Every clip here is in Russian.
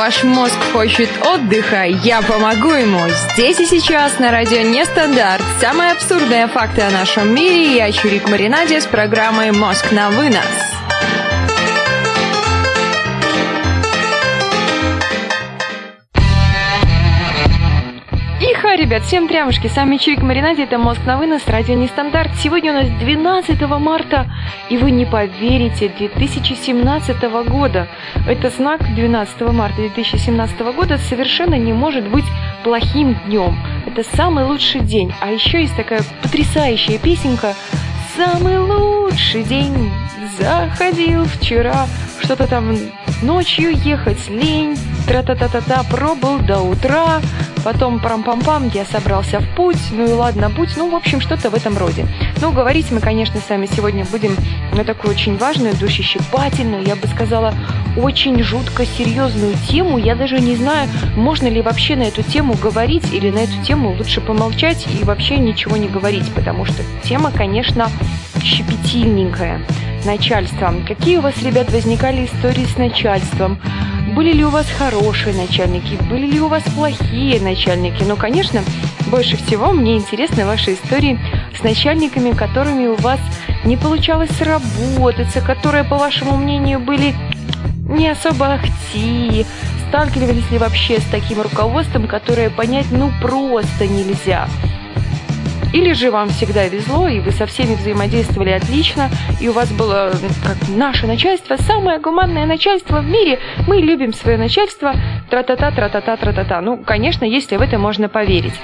Ваш мозг хочет отдыха, я помогу ему. Здесь и сейчас на радио Нестандарт. Самые абсурдные факты о нашем мире. Я Чурик Маринаде с программой «Мозг на вынос». Ребят, всем прямушки. Сами Чурик Маринаде, это «Мозг на вынос», радио Нестандарт. Сегодня у нас 12 марта, и вы не поверите, 2017 года. Это знак 12 марта 2017 года совершенно не может быть плохим днем. Это самый лучший день. А еще есть такая потрясающая песенка «Самый лучший день заходил вчера». Что-то там ночью ехать лень, тра-та-та-та-та, пробыл до утра, потом прам-пам-пам, я собрался в путь, ну и ладно, путь, ну, в общем, что-то в этом роде. Ну, говорить мы, конечно, сами сегодня будем на такую очень важную, душещипательную, я бы сказала, очень жутко серьезную тему. Я даже не знаю, можно ли вообще на эту тему говорить или на эту тему лучше помолчать и вообще ничего не говорить, потому что тема, конечно, щепетильненькая начальством. Какие у вас, ребят, возникали истории с начальством? Были ли у вас хорошие начальники? Были ли у вас плохие начальники? Ну, конечно, больше всего мне интересны ваши истории с начальниками, которыми у вас не получалось сработаться, которые, по вашему мнению, были не особо ахти, сталкивались ли вообще с таким руководством, которое понять ну просто нельзя. Или же вам всегда везло, и вы со всеми взаимодействовали отлично, и у вас было, как наше начальство, самое гуманное начальство в мире. Мы любим свое начальство. Тра-та-та, тра-та-та, тра-та-та. Ну, конечно, если в это можно поверить.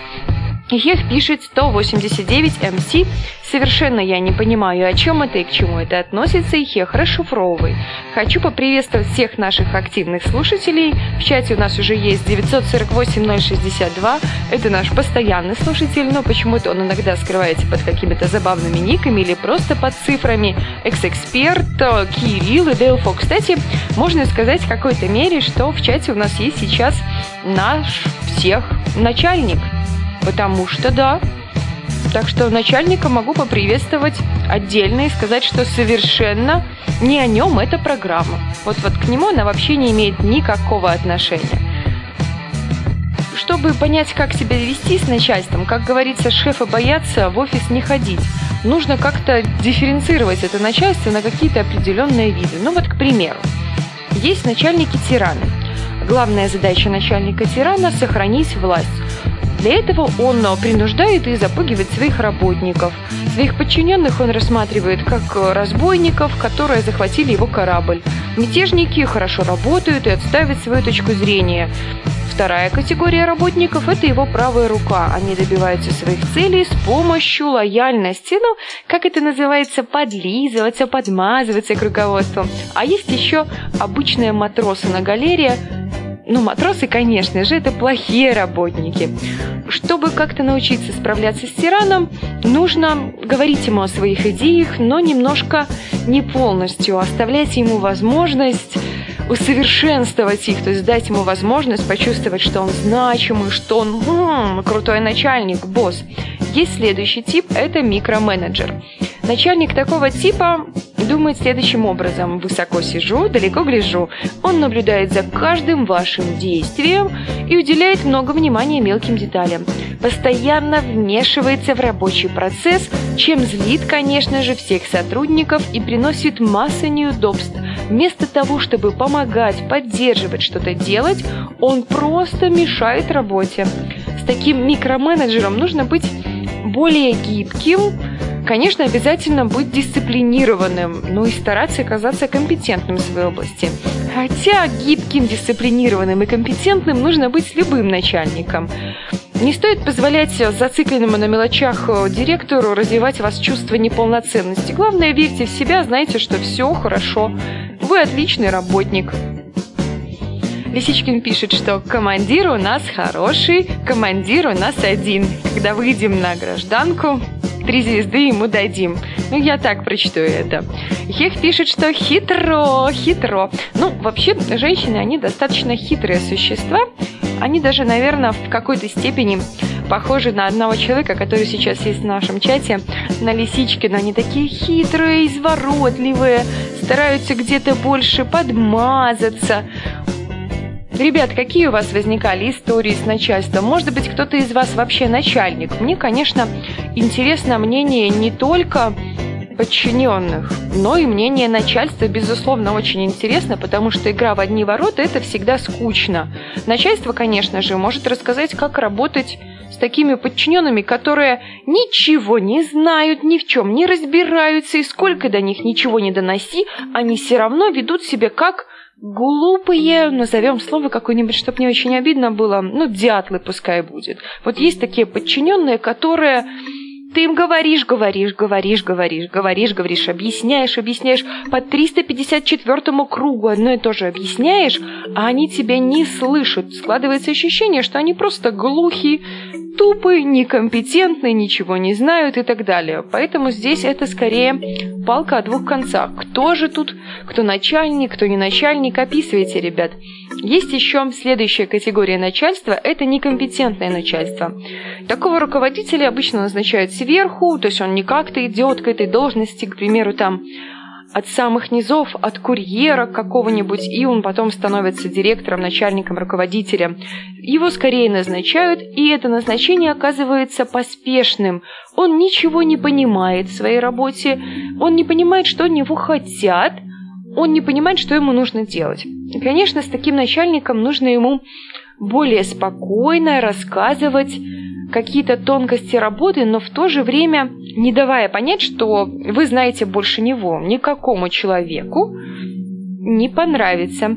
Ех пишет 189 МС. Совершенно я не понимаю, о чем это и к чему это относится. Ихех, расшифровывай. Хочу поприветствовать всех наших активных слушателей. В чате у нас уже есть 948-062. Это наш постоянный слушатель, но почему-то он иногда скрывается под какими-то забавными никами или просто под цифрами. Экс-эксперт, Кирилл и Делфо. Кстати, можно сказать в какой-то мере, что в чате у нас есть сейчас наш всех начальник – Потому что да. Так что начальника могу поприветствовать отдельно и сказать, что совершенно не о нем эта программа. Вот, вот к нему она вообще не имеет никакого отношения. Чтобы понять, как себя вести с начальством, как говорится, шефа бояться, в офис не ходить. Нужно как-то дифференцировать это начальство на какие-то определенные виды. Ну вот, к примеру, есть начальники-тираны. Главная задача начальника-тирана – сохранить власть. Для этого он принуждает и запугивает своих работников. Своих подчиненных он рассматривает как разбойников, которые захватили его корабль. Мятежники хорошо работают и отставят свою точку зрения. Вторая категория работников – это его правая рука. Они добиваются своих целей с помощью лояльности. Ну, как это называется, подлизываться, подмазываться к руководству. А есть еще обычные матросы на галерее, ну, матросы, конечно же, это плохие работники. Чтобы как-то научиться справляться с тираном, нужно говорить ему о своих идеях, но немножко не полностью, оставлять ему возможность усовершенствовать их, то есть дать ему возможность почувствовать, что он значимый, что он м-м, крутой начальник, босс. Есть следующий тип – это микроменеджер. Начальник такого типа думает следующим образом. Высоко сижу, далеко гляжу. Он наблюдает за каждым вашим действием и уделяет много внимания мелким деталям. Постоянно вмешивается в рабочий процесс, чем злит, конечно же, всех сотрудников и приносит массу неудобств. Вместо того, чтобы помогать, поддерживать, что-то делать, он просто мешает работе. С таким микроменеджером нужно быть более гибким, Конечно, обязательно быть дисциплинированным, ну и стараться оказаться компетентным в своей области. Хотя гибким, дисциплинированным и компетентным нужно быть с любым начальником. Не стоит позволять зацикленному на мелочах э, директору развивать у вас чувство неполноценности. Главное, верьте в себя, знайте, что все хорошо. Вы отличный работник. Лисичкин пишет, что командир у нас хороший, командир у нас один. Когда выйдем на гражданку, три звезды ему дадим. Ну, я так прочту это. Хех пишет, что хитро, хитро. Ну, вообще, женщины, они достаточно хитрые существа. Они даже, наверное, в какой-то степени похожи на одного человека, который сейчас есть в нашем чате, на Лисичкина. Они такие хитрые, изворотливые, стараются где-то больше подмазаться. Ребят, какие у вас возникали истории с начальством? Может быть, кто-то из вас вообще начальник? Мне, конечно, интересно мнение не только подчиненных, но и мнение начальства, безусловно, очень интересно, потому что игра в одни ворота – это всегда скучно. Начальство, конечно же, может рассказать, как работать с такими подчиненными, которые ничего не знают, ни в чем не разбираются, и сколько до них ничего не доноси, они все равно ведут себя как глупые, назовем слово какое-нибудь, чтобы не очень обидно было, ну, дятлы пускай будет. Вот есть такие подчиненные, которые ты им говоришь, говоришь, говоришь, говоришь, говоришь, говоришь, объясняешь, объясняешь. По 354 кругу одно и то же объясняешь, а они тебя не слышат. Складывается ощущение, что они просто глухи, тупые, некомпетентные, ничего не знают и так далее. Поэтому здесь это скорее палка о двух концах. Кто же тут, кто начальник, кто не начальник, описывайте, ребят. Есть еще следующая категория начальства – это некомпетентное начальство. Такого руководителя обычно назначают сверху, то есть он не как-то идет к этой должности, к примеру, там от самых низов, от курьера какого-нибудь, и он потом становится директором, начальником, руководителем. Его скорее назначают, и это назначение оказывается поспешным. Он ничего не понимает в своей работе, он не понимает, что от него хотят, он не понимает, что ему нужно делать. И, конечно, с таким начальником нужно ему более спокойно рассказывать какие-то тонкости работы, но в то же время не давая понять, что вы знаете больше него. Никакому человеку не понравится.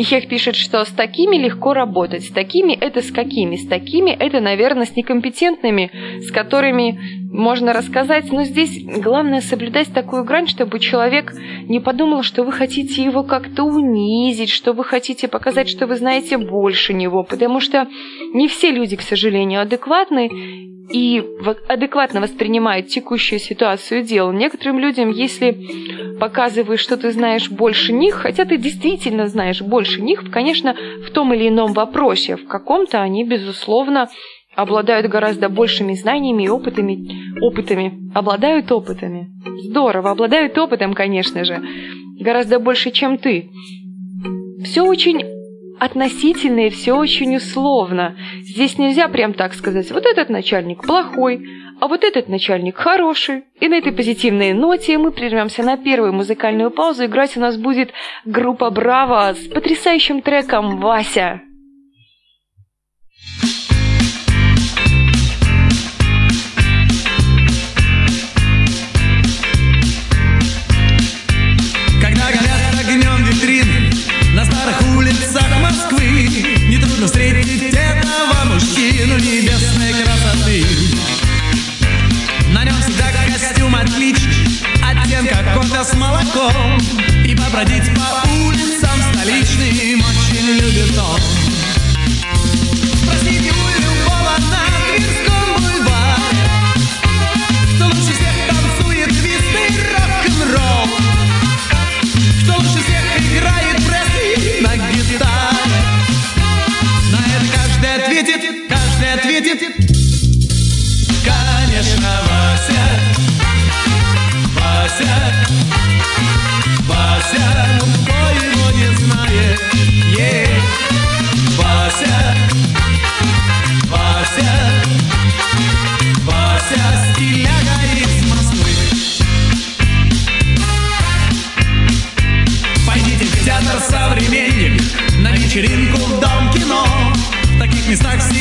И Хех пишет, что с такими легко работать, с такими это с какими, с такими это, наверное, с некомпетентными, с которыми можно рассказать, но здесь главное соблюдать такую грань, чтобы человек не подумал, что вы хотите его как-то унизить, что вы хотите показать, что вы знаете больше него, потому что не все люди, к сожалению, адекватны, и адекватно воспринимают текущую ситуацию дел. Некоторым людям, если показываешь, что ты знаешь больше них, хотя ты действительно знаешь больше них, конечно, в том или ином вопросе, в каком-то они, безусловно, обладают гораздо большими знаниями и опытами, опытами, обладают опытами. Здорово, обладают опытом, конечно же, гораздо больше, чем ты. Все очень относительно и все очень условно. Здесь нельзя прям так сказать, вот этот начальник плохой, а вот этот начальник хороший. И на этой позитивной ноте мы прервемся на первую музыкальную паузу. Играть у нас будет группа «Браво» с потрясающим треком «Вася». С молоком И побродить по Вася, ну кто его не знает? Yeah. Вася, Вася, Вася, стиляга из Москвы. Пойдите в театр «Современник», на вечеринку в Дом кино. В таких местах всегда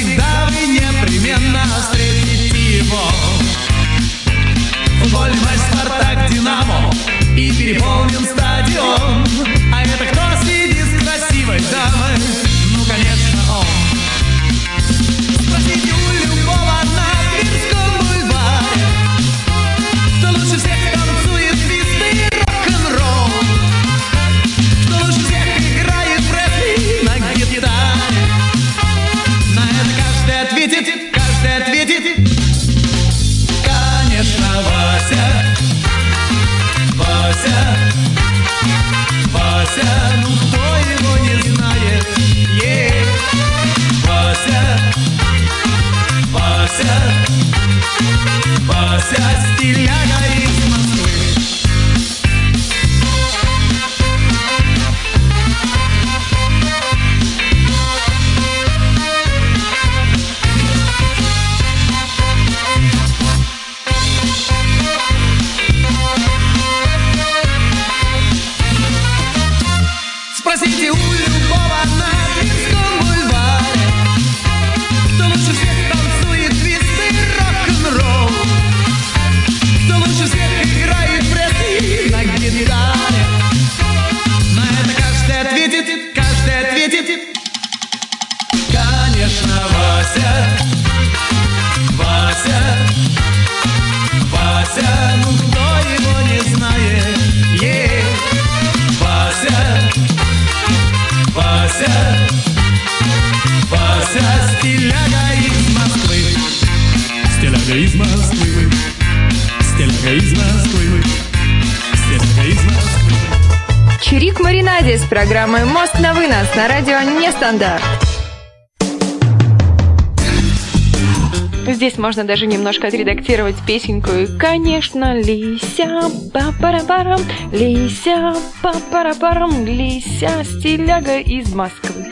можно даже немножко отредактировать песенку. И, конечно, Лися, па-пара-парам, Лися, па-пара-парам, Лися, стиляга из Москвы.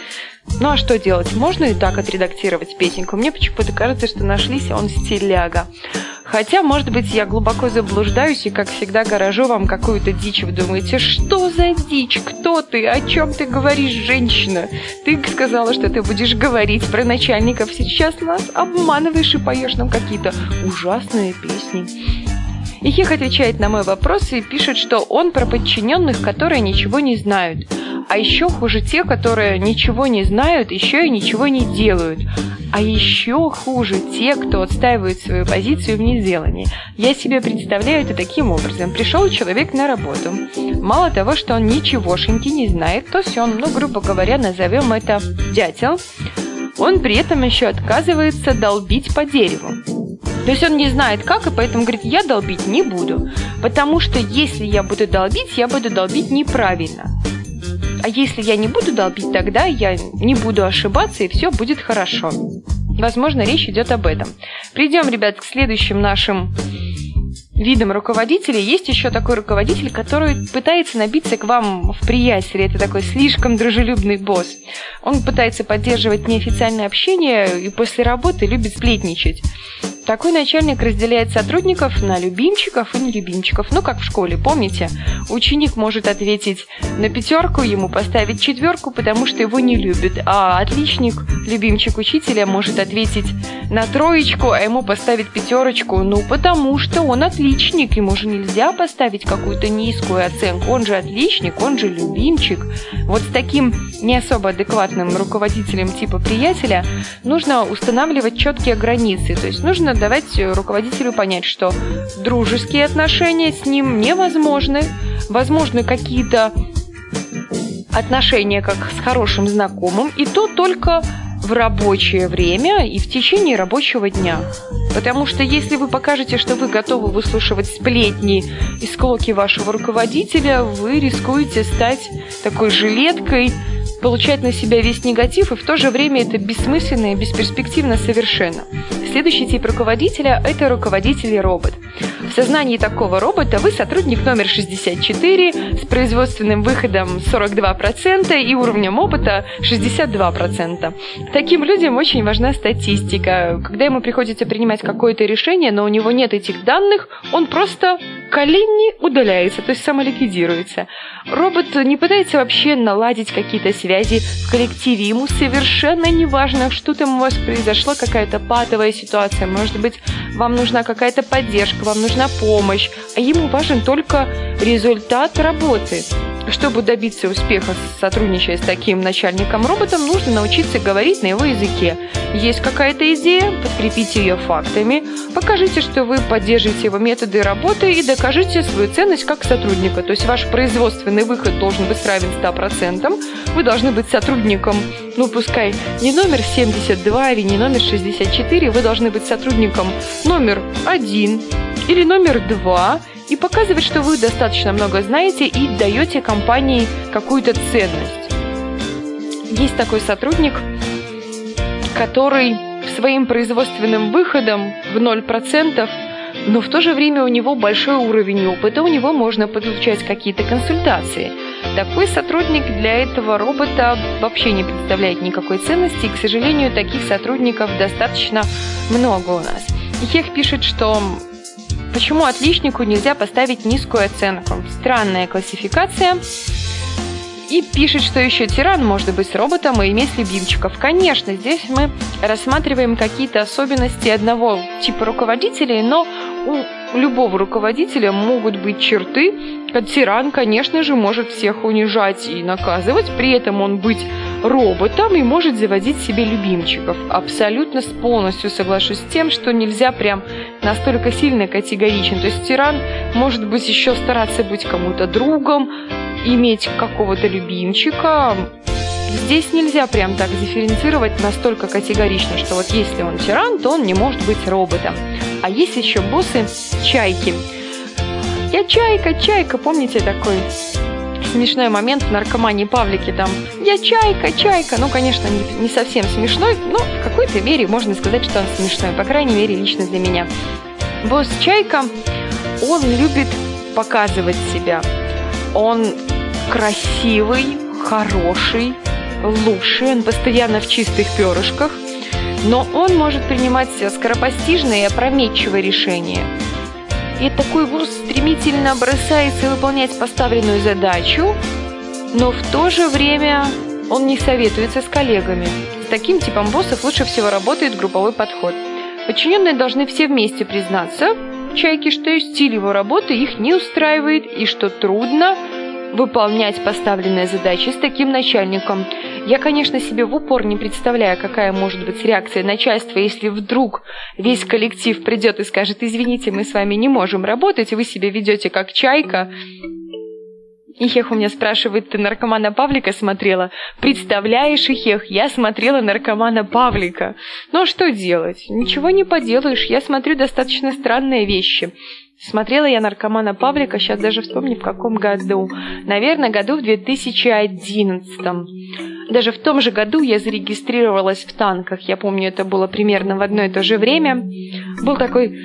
Ну а что делать? Можно и так отредактировать песенку. Мне почему-то кажется, что нашлись он стиляга. Хотя, может быть, я глубоко заблуждаюсь и, как всегда, гаражу вам какую-то дичь. Вы думаете, что за дичь? Кто ты? О чем ты говоришь, женщина? Ты сказала, что ты будешь говорить про начальников. Сейчас нас обманываешь и поешь нам какие-то ужасные песни. Ихих отвечает на мой вопрос и пишет, что он про подчиненных, которые ничего не знают. А еще хуже те, которые ничего не знают, еще и ничего не делают. А еще хуже те, кто отстаивает свою позицию в неделании. Я себе представляю это таким образом. Пришел человек на работу. Мало того, что он ничегошеньки не знает, то все, ну, грубо говоря, назовем это дятел. Он при этом еще отказывается долбить по дереву. То есть он не знает как, и поэтому говорит, я долбить не буду. Потому что если я буду долбить, я буду долбить неправильно. А если я не буду долбить, тогда я не буду ошибаться, и все будет хорошо. Возможно, речь идет об этом. Придем, ребят, к следующим нашим видам руководителей. Есть еще такой руководитель, который пытается набиться к вам в приятели. Это такой слишком дружелюбный босс. Он пытается поддерживать неофициальное общение и после работы любит сплетничать. Такой начальник разделяет сотрудников на любимчиков и нелюбимчиков. Ну, как в школе, помните? Ученик может ответить на пятерку, ему поставить четверку, потому что его не любят. А отличник, любимчик учителя, может ответить на троечку, а ему поставить пятерочку. Ну, потому что он отличник, ему же нельзя поставить какую-то низкую оценку. Он же отличник, он же любимчик. Вот с таким не особо адекватным руководителем типа приятеля нужно устанавливать четкие границы. То есть нужно давать руководителю понять, что дружеские отношения с ним невозможны, возможны какие-то отношения как с хорошим знакомым, и то только в рабочее время и в течение рабочего дня. Потому что если вы покажете, что вы готовы выслушивать сплетни и склоки вашего руководителя, вы рискуете стать такой жилеткой, получать на себя весь негатив, и в то же время это бессмысленно и бесперспективно совершенно. Следующий тип руководителя – это руководитель-робот. В сознании такого робота вы сотрудник номер 64 с производственным выходом 42% и уровнем опыта 62%. Таким людям очень важна статистика. Когда ему приходится принимать какое-то решение, но у него нет этих данных, он просто колени удаляется, то есть самоликвидируется. Робот не пытается вообще наладить какие-то связи в коллективе. Ему совершенно не важно, что там у вас произошла какая-то патовая ситуация. Может быть, вам нужна какая-то поддержка, вам нужна помощь. А ему важен только результат работы. Чтобы добиться успеха, сотрудничая с таким начальником-роботом, нужно научиться говорить на его языке. Есть какая-то идея, подкрепите ее фактами, покажите, что вы поддерживаете его методы работы и докажите свою ценность как сотрудника. То есть ваш производственный выход должен быть равен 100%, вы должны быть сотрудником, ну пускай не номер 72 или не номер 64, вы должны быть сотрудником номер 1 или номер 2, и показывать, что вы достаточно много знаете и даете компании какую-то ценность. Есть такой сотрудник, который своим производственным выходом в 0%, но в то же время у него большой уровень опыта, у него можно получать какие-то консультации. Такой сотрудник для этого робота вообще не представляет никакой ценности, и, к сожалению, таких сотрудников достаточно много у нас. Ихех пишет, что Почему отличнику нельзя поставить низкую оценку? Странная классификация. И пишет, что еще тиран может быть роботом и иметь любимчиков. Конечно, здесь мы рассматриваем какие-то особенности одного типа руководителей, но у любого руководителя могут быть черты. Тиран, конечно же, может всех унижать и наказывать, при этом он быть роботом и может заводить себе любимчиков. Абсолютно полностью соглашусь с тем, что нельзя прям настолько сильно категоричен. То есть тиран может быть еще стараться быть кому-то другом, иметь какого-то любимчика. Здесь нельзя прям так дифференцировать настолько категорично, что вот если он тиран, то он не может быть роботом. А есть еще боссы чайки. Я чайка, чайка, помните такой смешной момент в наркомании Павлики там «Я чайка, чайка». Ну, конечно, не, не совсем смешной, но в какой-то мере можно сказать, что он смешной. По крайней мере, лично для меня. Босс Чайка, он любит показывать себя. Он красивый, хороший, лучший, он постоянно в чистых перышках, но он может принимать скоропостижные и опрометчивые решения – и такой вуз стремительно бросается выполнять поставленную задачу, но в то же время он не советуется с коллегами. С таким типом боссов лучше всего работает групповой подход. Подчиненные должны все вместе признаться, чайки, что стиль его работы их не устраивает и что трудно выполнять поставленные задачи с таким начальником. Я, конечно, себе в упор не представляю, какая может быть реакция начальства, если вдруг весь коллектив придет и скажет, извините, мы с вами не можем работать, вы себя ведете как чайка. Ихех у меня спрашивает, ты наркомана Павлика смотрела? Представляешь, Ихех, я смотрела наркомана Павлика. Ну а что делать? Ничего не поделаешь, я смотрю достаточно странные вещи. Смотрела я наркомана Павлика, сейчас даже вспомню, в каком году. Наверное, году в 2011. Даже в том же году я зарегистрировалась в танках. Я помню, это было примерно в одно и то же время. Был такой,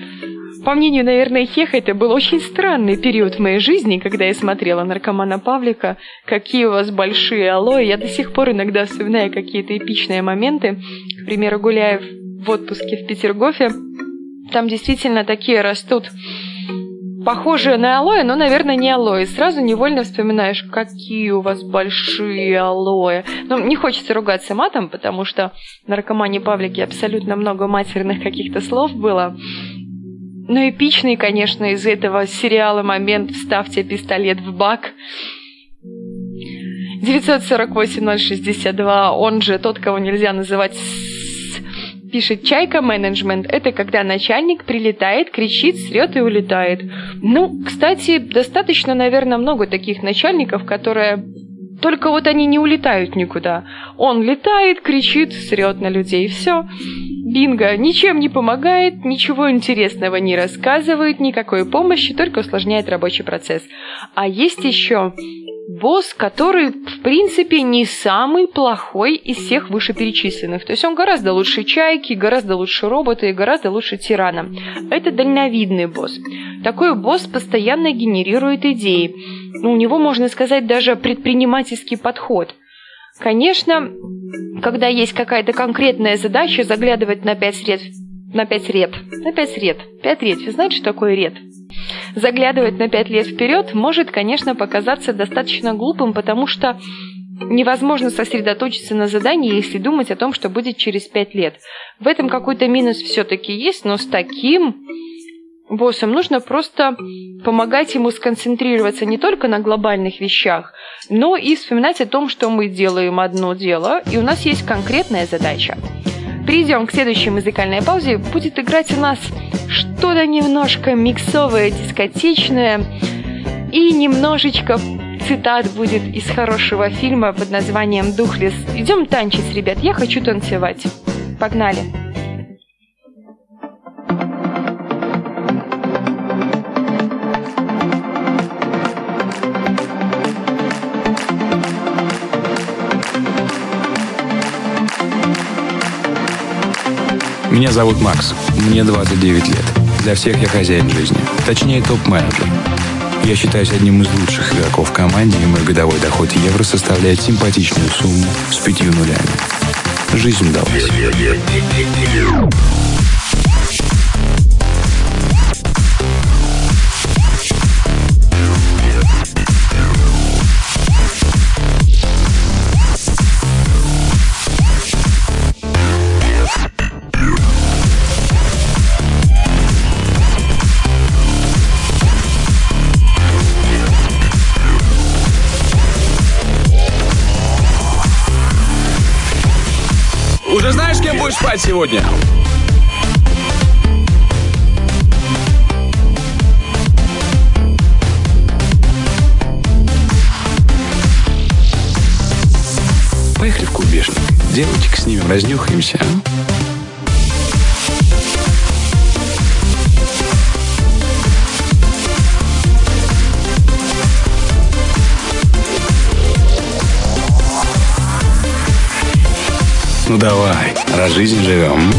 по мнению, наверное, Хеха, это был очень странный период в моей жизни, когда я смотрела наркомана Павлика. Какие у вас большие алоэ. Я до сих пор иногда вспоминаю какие-то эпичные моменты. К примеру, гуляя в отпуске в Петергофе, там действительно такие растут похожие на алоэ, но, наверное, не алоэ. Сразу невольно вспоминаешь, какие у вас большие алоэ. Ну, не хочется ругаться матом, потому что в наркомане Павлики абсолютно много матерных каких-то слов было. Но эпичный, конечно, из этого сериала момент «Вставьте пистолет в бак». 948-062, он же тот, кого нельзя называть пишет «Чайка менеджмент» — это когда начальник прилетает, кричит, срет и улетает. Ну, кстати, достаточно, наверное, много таких начальников, которые только вот они не улетают никуда. Он летает, кричит, срет на людей. Все. Бинго. Ничем не помогает, ничего интересного не рассказывает, никакой помощи, только усложняет рабочий процесс. А есть еще босс, который, в принципе, не самый плохой из всех вышеперечисленных. То есть он гораздо лучше чайки, гораздо лучше робота и гораздо лучше тирана. Это дальновидный босс. Такой босс постоянно генерирует идеи. Ну, у него, можно сказать, даже предпринимательский подход. Конечно, когда есть какая-то конкретная задача, заглядывать на пять лет, на пять лет, на пять лет, пять лет, вы знаете, что такое ред? Заглядывать на пять лет вперед может, конечно, показаться достаточно глупым, потому что невозможно сосредоточиться на задании, если думать о том, что будет через пять лет. В этом какой-то минус все-таки есть, но с таким боссом нужно просто помогать ему сконцентрироваться не только на глобальных вещах, но и вспоминать о том, что мы делаем одно дело, и у нас есть конкретная задача. Перейдем к следующей музыкальной паузе. Будет играть у нас что-то немножко миксовое, дискотечное и немножечко цитат будет из хорошего фильма под названием «Духлес». Идем танчить, ребят, я хочу танцевать. Погнали! Меня зовут Макс, мне 29 лет. Для всех я хозяин жизни, точнее топ-менеджер. Я считаюсь одним из лучших игроков в команде, и мой годовой доход евро составляет симпатичную сумму с пятью нулями. Жизнь удалась. Будешь спать сегодня? Поехали в кубежник. Девочек снимем, разнюхаемся, а? Ну давай, раз жизнь живем.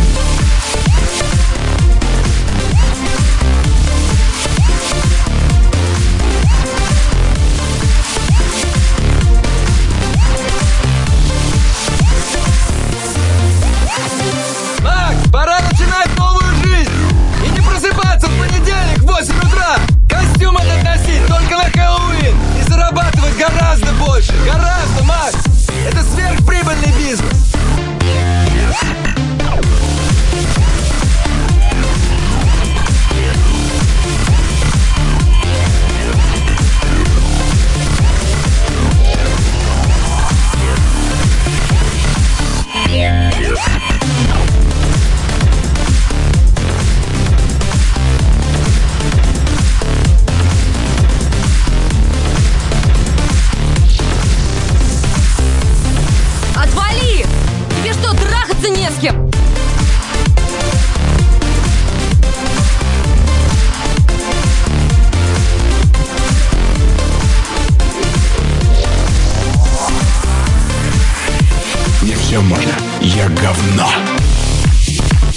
Я говно.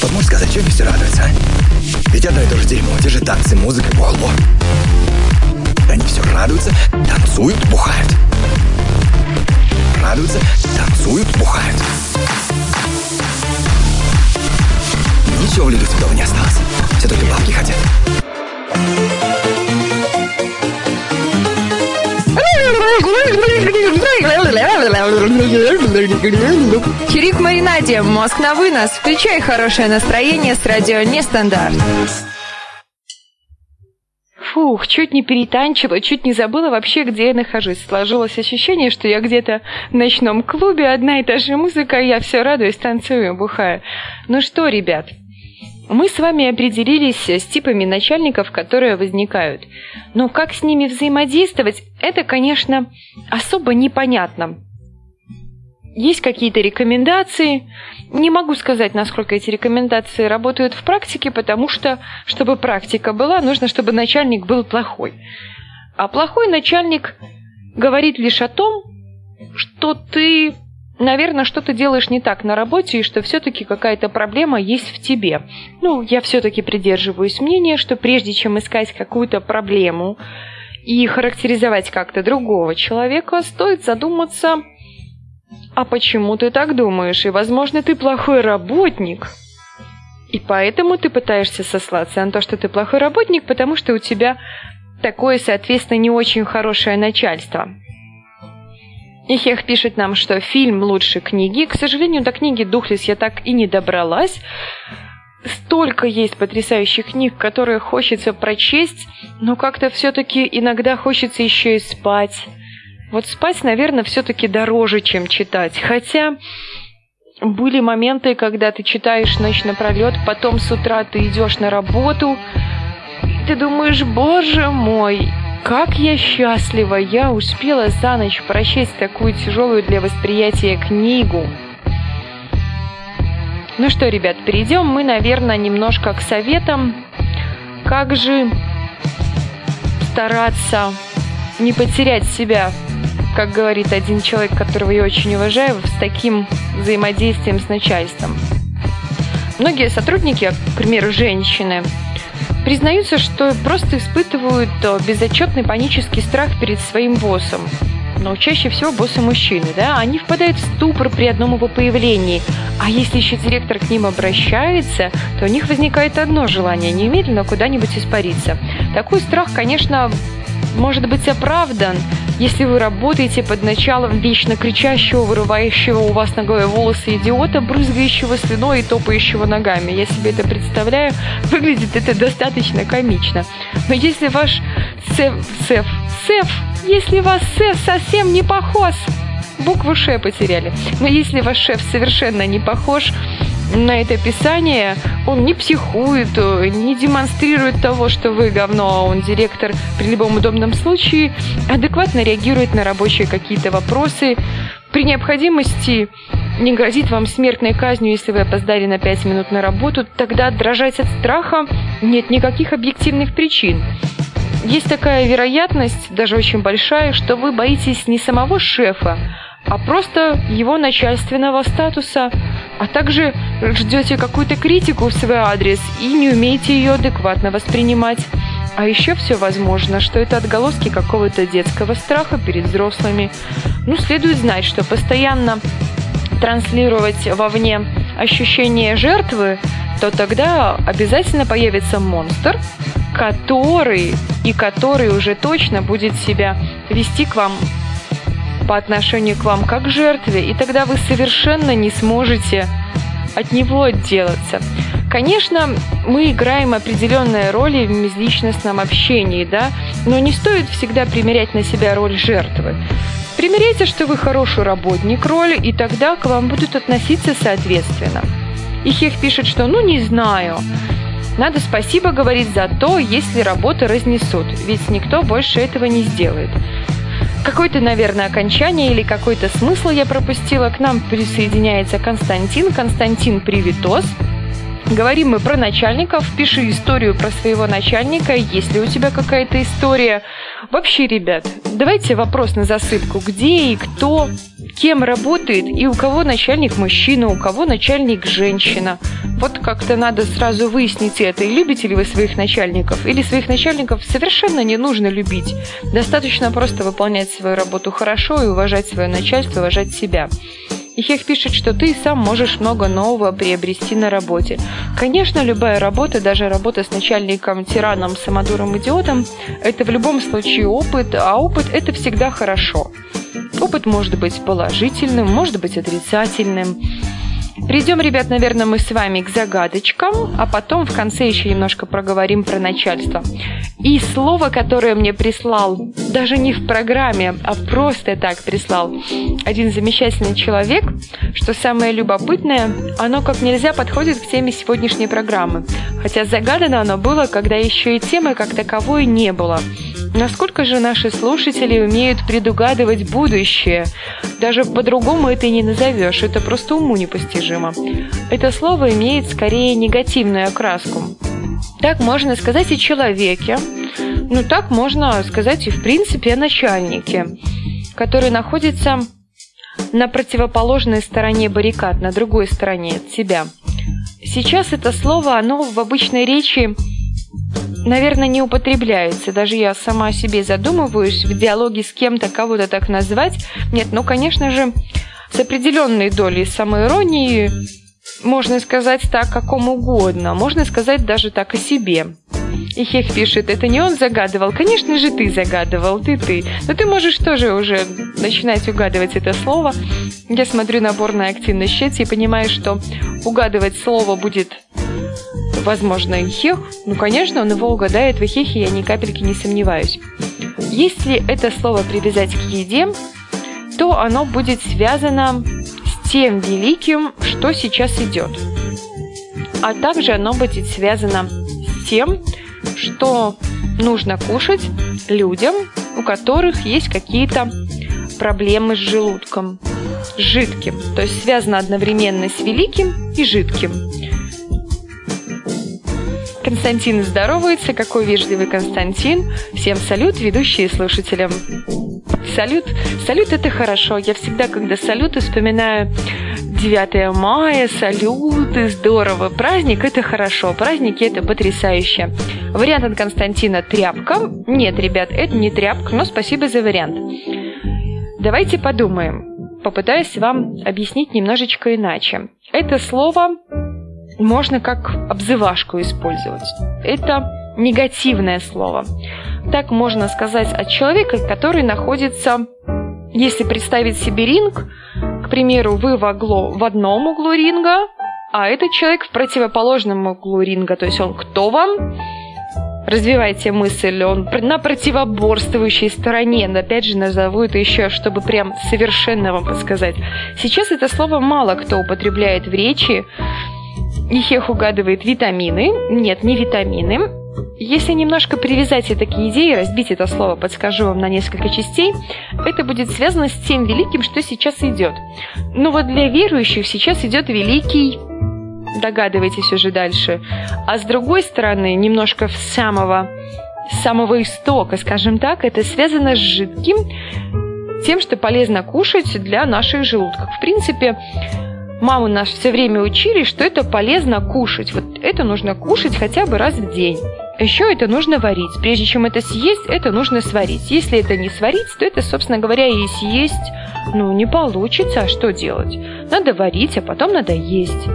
Вот можешь сказать, они все радуются, а? Ведь одно и то же дерьмо, те же танцы, музыка, болбо. Они все радуются, танцуют, бухают. Радуются, танцуют, бухают. Ничего в людях святого не осталось. Все только бабки хотят. Чирик в маринаде, мозг на вынос. Включай хорошее настроение с радио Нестандарт. Фух, чуть не перетанчила, чуть не забыла вообще, где я нахожусь. Сложилось ощущение, что я где-то в ночном клубе, одна и та же музыка, я все радуюсь, танцую, бухаю. Ну что, ребят, мы с вами определились с типами начальников, которые возникают. Но как с ними взаимодействовать, это, конечно, особо непонятно. Есть какие-то рекомендации. Не могу сказать, насколько эти рекомендации работают в практике, потому что, чтобы практика была, нужно, чтобы начальник был плохой. А плохой начальник говорит лишь о том, что ты, наверное, что-то делаешь не так на работе, и что все-таки какая-то проблема есть в тебе. Ну, я все-таки придерживаюсь мнения, что прежде чем искать какую-то проблему и характеризовать как-то другого человека, стоит задуматься, а почему ты так думаешь? И, возможно, ты плохой работник. И поэтому ты пытаешься сослаться на то, что ты плохой работник, потому что у тебя такое, соответственно, не очень хорошее начальство. И пишет нам, что фильм лучше книги. К сожалению, до книги «Духлес» я так и не добралась. Столько есть потрясающих книг, которые хочется прочесть, но как-то все-таки иногда хочется еще и спать. Вот спать, наверное, все-таки дороже, чем читать. Хотя были моменты, когда ты читаешь ночь напролет, потом с утра ты идешь на работу, ты думаешь, боже мой, как я счастлива, я успела за ночь прочесть такую тяжелую для восприятия книгу. Ну что, ребят, перейдем мы, наверное, немножко к советам. Как же стараться не потерять себя, как говорит один человек, которого я очень уважаю, с таким взаимодействием с начальством. Многие сотрудники, к примеру, женщины, признаются, что просто испытывают э, безотчетный панический страх перед своим боссом. Но чаще всего боссы мужчины, да, они впадают в ступор при одном его появлении. А если еще директор к ним обращается, то у них возникает одно желание – немедленно куда-нибудь испариться. Такой страх, конечно, может быть оправдан, если вы работаете под началом вечно кричащего, вырывающего у вас на голове волосы идиота, брызгающего слюной и топающего ногами. Я себе это представляю. Выглядит это достаточно комично. Но если ваш сеф, сеф, сеф, если вас сеф совсем не похож букву «ш» потеряли. Но если ваш шеф совершенно не похож на это описание, он не психует, э, не демонстрирует того, что вы говно, а он директор при любом удобном случае, адекватно реагирует на рабочие какие-то вопросы, при необходимости не грозит вам смертной казнью, если вы опоздали на 5 минут на работу, тогда дрожать от страха нет никаких объективных причин. Есть такая вероятность, даже очень большая, что вы боитесь не самого шефа, а просто его начальственного статуса, а также ждете какую-то критику в свой адрес и не умеете ее адекватно воспринимать. А еще все возможно, что это отголоски какого-то детского страха перед взрослыми. Ну, следует знать, что постоянно транслировать вовне ощущение жертвы, то тогда обязательно появится монстр, который и который уже точно будет себя вести к вам по отношению к вам как к жертве, и тогда вы совершенно не сможете от него отделаться. Конечно, мы играем определенные роли в межличностном общении, да, но не стоит всегда примерять на себя роль жертвы. Примеряйте, что вы хороший работник роли, и тогда к вам будут относиться соответственно. И Хех пишет, что «ну не знаю». Надо спасибо говорить за то, если работы разнесут, ведь никто больше этого не сделает. Какое-то, наверное, окончание или какой-то смысл я пропустила. К нам присоединяется Константин. Константин, привитос. Говорим мы про начальников. Пиши историю про своего начальника, есть ли у тебя какая-то история. Вообще, ребят, давайте вопрос на засыпку. Где и кто, кем работает и у кого начальник мужчина, у кого начальник женщина. Вот как-то надо сразу выяснить это. И любите ли вы своих начальников? Или своих начальников совершенно не нужно любить. Достаточно просто выполнять свою работу хорошо и уважать свое начальство, уважать себя. И Хех пишет, что ты сам можешь много нового приобрести на работе. Конечно, любая работа, даже работа с начальником, тираном, самодуром, идиотом, это в любом случае опыт, а опыт это всегда хорошо. Опыт может быть положительным, может быть отрицательным. Придем, ребят, наверное, мы с вами к загадочкам, а потом в конце еще немножко проговорим про начальство. И слово, которое мне прислал, даже не в программе, а просто так прислал один замечательный человек, что самое любопытное, оно как нельзя подходит к теме сегодняшней программы. Хотя загадано оно было, когда еще и темы как таковой не было. Насколько же наши слушатели умеют предугадывать будущее? Даже по-другому это и не назовешь, это просто уму непостижимо. Это слово имеет скорее негативную окраску. Так можно сказать о человеке, ну так можно сказать и в принципе о начальнике, который находится на противоположной стороне баррикад, на другой стороне от себя. Сейчас это слово, оно в обычной речи наверное, не употребляется. Даже я сама о себе задумываюсь в диалоге с кем-то кого-то так назвать. Нет, ну, конечно же, с определенной долей самоиронии можно сказать так, какому угодно. Можно сказать даже так о себе. И Хех пишет, это не он загадывал, конечно же ты загадывал, ты ты. Но ты можешь тоже уже начинать угадывать это слово. Я смотрю наборная активность в и понимаю, что угадывать слово будет возможно, Хех, ну, конечно, он его угадает в Хехе, я ни капельки не сомневаюсь. Если это слово привязать к еде, то оно будет связано с тем великим, что сейчас идет. А также оно будет связано с тем, что нужно кушать людям, у которых есть какие-то проблемы с желудком, с жидким. То есть связано одновременно с великим и жидким. Константин здоровается. Какой вежливый Константин. Всем салют, ведущие слушателям. Салют. Салют это хорошо. Я всегда, когда салют, вспоминаю 9 мая, салюты, здорово. Праздник это хорошо. Праздники это потрясающе. Вариант от Константина тряпка. Нет, ребят, это не тряпка, но спасибо за вариант. Давайте подумаем. Попытаюсь вам объяснить немножечко иначе. Это слово можно как обзывашку использовать. Это негативное слово. Так можно сказать о человеке, который находится, если представить себе ринг, к примеру, вы в, огло, в одном углу ринга, а этот человек в противоположном углу ринга. То есть он кто вам? развивайте мысль, он на противоборствующей стороне, опять же назову это еще, чтобы прям совершенно вам подсказать. Сейчас это слово мало кто употребляет в речи, Ихех угадывает витамины. Нет, не витамины. Если немножко привязать это к идее, разбить это слово, подскажу вам на несколько частей, это будет связано с тем великим, что сейчас идет. Но вот для верующих сейчас идет великий догадывайтесь уже дальше. А с другой стороны, немножко с самого, с самого истока, скажем так, это связано с жидким, тем, что полезно кушать для наших желудков. В принципе, маму нас все время учили, что это полезно кушать. Вот это нужно кушать хотя бы раз в день. Еще это нужно варить. Прежде чем это съесть, это нужно сварить. Если это не сварить, то это, собственно говоря, и съесть, ну, не получится. А что делать? Надо варить, а потом надо есть.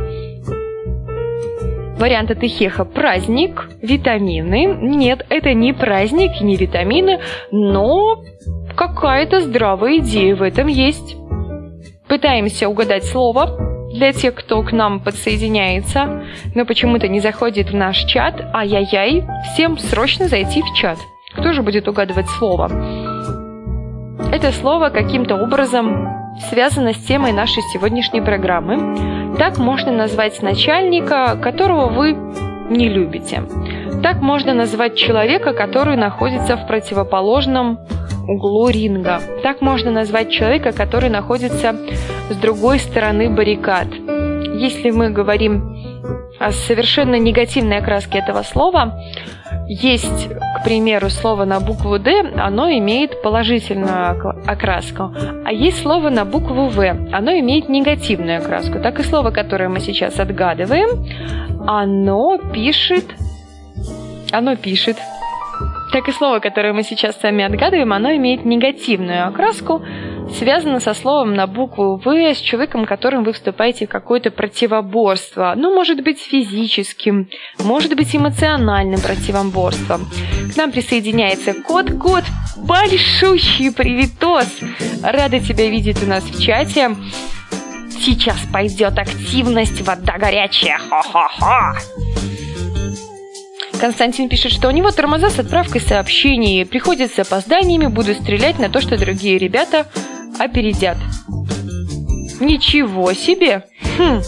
Вариант от Ихеха – праздник, витамины. Нет, это не праздник, не витамины, но какая-то здравая идея в этом есть. Пытаемся угадать слово для тех, кто к нам подсоединяется, но почему-то не заходит в наш чат. Ай-яй-яй, всем срочно зайти в чат. Кто же будет угадывать слово? Это слово каким-то образом связано с темой нашей сегодняшней программы. Так можно назвать начальника, которого вы не любите. Так можно назвать человека, который находится в противоположном углу ринга. Так можно назвать человека, который находится с другой стороны баррикад. Если мы говорим о совершенно негативной окраске этого слова, есть, к примеру, слово на букву «Д», оно имеет положительную окраску, а есть слово на букву «В», оно имеет негативную окраску. Так и слово, которое мы сейчас отгадываем, оно пишет, оно пишет так и слово, которое мы сейчас сами отгадываем, оно имеет негативную окраску, связано со словом на букву «В», с человеком, которым вы вступаете в какое-то противоборство. Ну, может быть, физическим, может быть, эмоциональным противоборством. К нам присоединяется Кот. Кот, большущий привитос! Рада тебя видеть у нас в чате. Сейчас пойдет активность, вода горячая, хо-хо-хо! Константин пишет, что у него тормоза с отправкой сообщений. Приходит с опозданиями, буду стрелять на то, что другие ребята опередят. Ничего себе! Хм.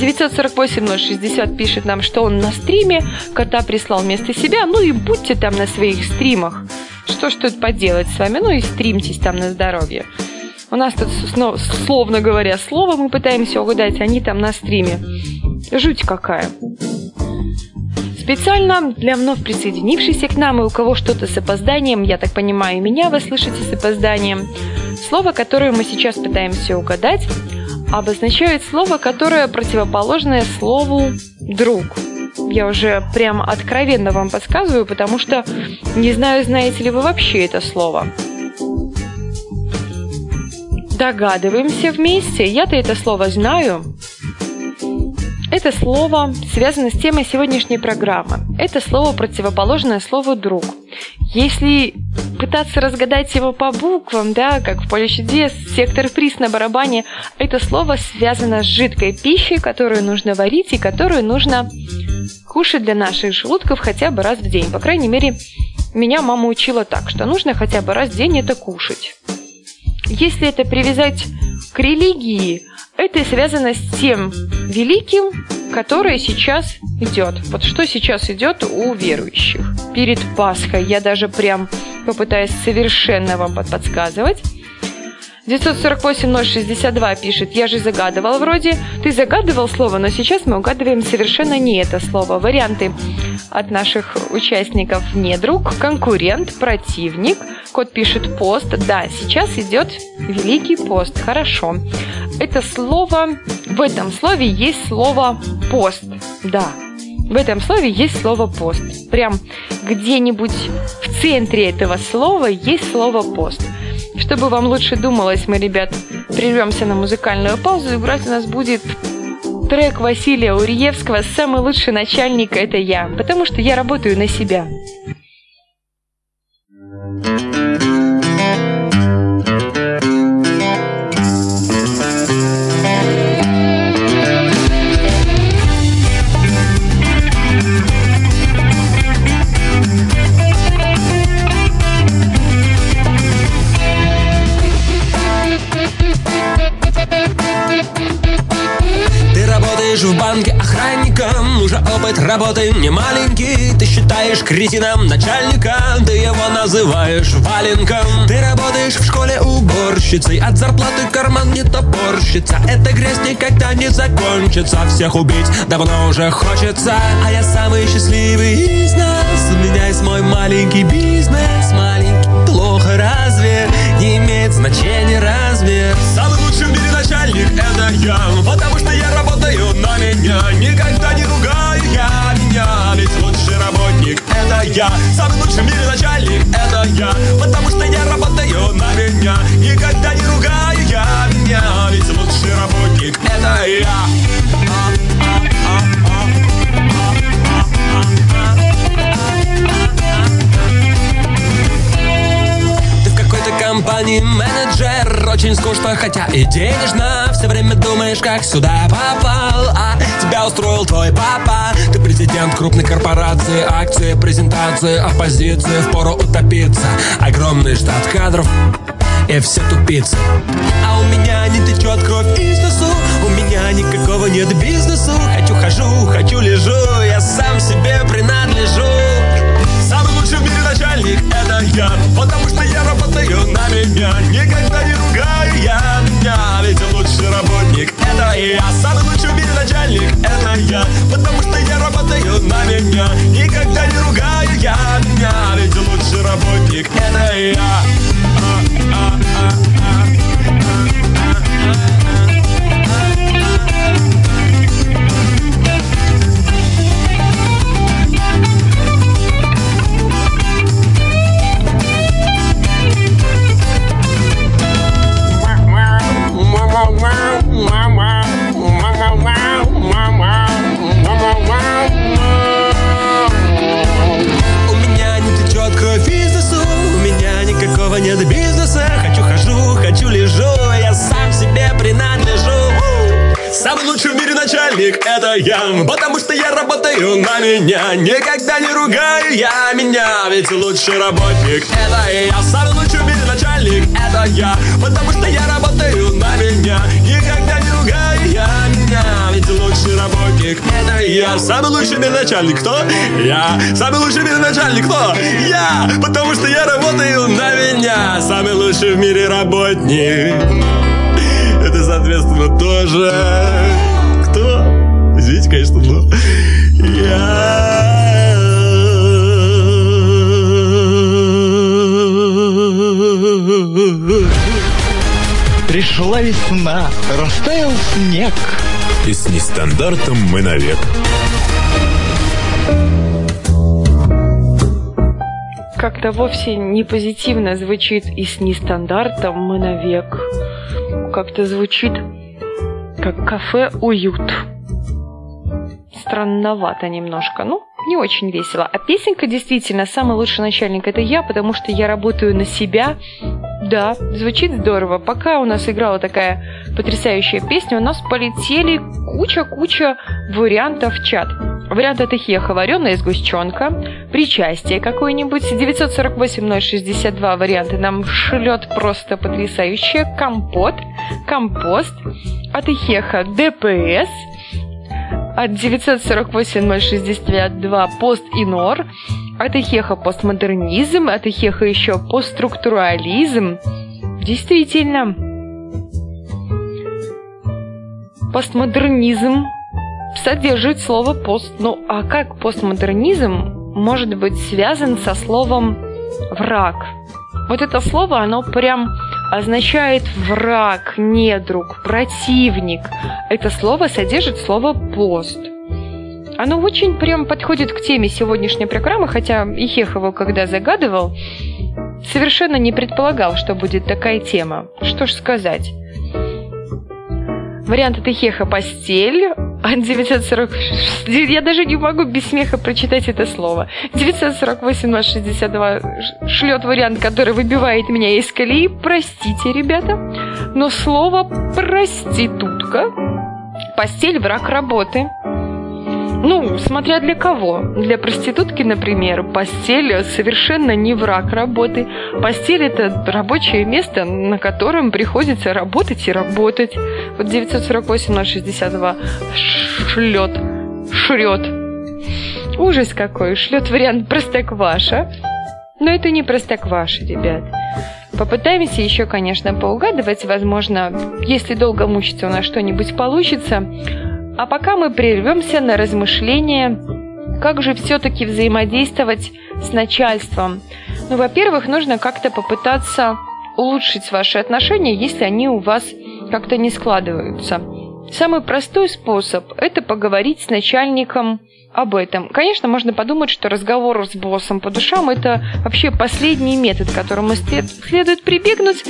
948-060 пишет нам, что он на стриме, кота прислал вместо себя, ну и будьте там на своих стримах. Что ж тут поделать с вами, ну и стримтесь там на здоровье. У нас тут, словно говоря, слово мы пытаемся угадать, они там на стриме. Жуть какая. Специально для вновь присоединившихся к нам и у кого что-то с опозданием, я так понимаю, меня вы слышите с опозданием, слово, которое мы сейчас пытаемся угадать, обозначает слово, которое противоположное слову «друг». Я уже прям откровенно вам подсказываю, потому что не знаю, знаете ли вы вообще это слово. Догадываемся вместе. Я-то это слово знаю. Это слово связано с темой сегодняшней программы. Это слово противоположное слову «друг». Если пытаться разгадать его по буквам, да, как в поле чудес, сектор приз на барабане, это слово связано с жидкой пищей, которую нужно варить и которую нужно кушать для наших желудков хотя бы раз в день. По крайней мере, меня мама учила так, что нужно хотя бы раз в день это кушать. Если это привязать к религии, это связано с тем великим, которое сейчас идет. Вот что сейчас идет у верующих. Перед Пасхой я даже прям попытаюсь совершенно вам подсказывать. 948-062 пишет, я же загадывал вроде. Ты загадывал слово, но сейчас мы угадываем совершенно не это слово. Варианты от наших участников не друг, конкурент, противник. Кот пишет пост. Да, сейчас идет Великий пост. Хорошо. Это слово, в этом слове есть слово пост. Да, в этом слове есть слово пост. Прям где-нибудь в центре этого слова есть слово пост. Чтобы вам лучше думалось, мы, ребят, прервемся на музыкальную паузу. Играть у нас будет трек Василия Урьевского «Самый лучший начальник – это я», потому что я работаю на себя. Работаешь Работы не маленький Ты считаешь кретином начальника Ты его называешь валенком. Ты работаешь в школе уборщицей От зарплаты карман не топорщится. Эта грязь никогда не закончится. Всех убить давно уже хочется А я самый счастливый из нас. У меня есть мой маленький бизнес Маленький, плохо разве? Не имеет значения размер Самый лучший в мире начальник это я Потому что я работаю на меня Никогда не лучший работник. Это я Самый лучший в мире начальник. Это я Потому что я работаю на меня. Никогда не ругаю я меня Ведь лучший работник это я компании менеджер Очень скучно, хотя и денежно. Все время думаешь, как сюда попал. А тебя устроил твой папа. Ты президент крупной корпорации Акции, презентации, оппозиции. Впору утопиться. Огромный штат кадров и все тупицы. А у меня не течет кровь из носу. У меня никакого нет бизнесу. Хочу хожу, хочу лежу Я сам себе принадлежу начальник это я. Потому что я работаю на меня. Никогда не ругаю я меня. Ведь лучший работник это я. Самый лучший в мире начальник это я. Потому что я работаю на меня. Никогда не ругаю я меня. Ведь лучший работник это я меня Никогда не ругаю я меня Ведь лучший работник. Это я Самый лучший в мире начальник. Это я Потому что я работаю на меня. Никогда не ругаю я меня Ведь лучший работник. Это я Самый лучший в мире начальник. Кто? Я Самый лучший в мире начальник. Кто? Я Потому что я работаю на меня. Самый лучший в мире работник. Это, соответственно, тоже... Кто? Извините, конечно, но... Пришла весна, растаял снег. И с нестандартом мы навек. Как-то вовсе не позитивно звучит и с нестандартом мы навек. Как-то звучит как кафе «Уют». Странновато немножко. Ну, не очень весело. А песенка действительно «Самый лучший начальник» — это я, потому что я работаю на себя. Да, звучит здорово. Пока у нас играла такая потрясающая песня, у нас полетели куча-куча вариантов в чат. Вариант это хеха, вареная сгущенка, причастие какое-нибудь, 948-062 варианты нам шлет просто потрясающее, компот, компост, от Ихеха ДПС, от 948-062 пост инор, от Ихеха постмодернизм, от Ихеха еще постструктурализм. Действительно, постмодернизм содержит слово пост. Ну а как постмодернизм может быть связан со словом враг? Вот это слово, оно прям означает враг, недруг, противник. Это слово содержит слово пост. Оно очень прям подходит к теме сегодняшней программы, хотя Ихехова, когда загадывал, совершенно не предполагал, что будет такая тема. Что ж сказать. Вариант от Ихеха «постель», а 940... Я даже не могу без смеха прочитать это слово. 948-62 шлет вариант, который выбивает меня из колеи. Простите, ребята, но слово «проститутка» Постель – враг работы. Ну, смотря для кого. Для проститутки, например, постель совершенно не враг работы. Постель – это рабочее место, на котором приходится работать и работать. Вот 948-062 шлет, шрет. Ужас какой, шлет вариант простокваша. Но это не простокваша, ребят. Попытаемся еще, конечно, поугадывать. Возможно, если долго мучиться, у нас что-нибудь получится. А пока мы прервемся на размышления, как же все-таки взаимодействовать с начальством. Ну, во-первых, нужно как-то попытаться улучшить ваши отношения, если они у вас как-то не складываются. Самый простой способ – это поговорить с начальником об этом. Конечно, можно подумать, что разговор с боссом по душам – это вообще последний метод, к которому следует прибегнуть,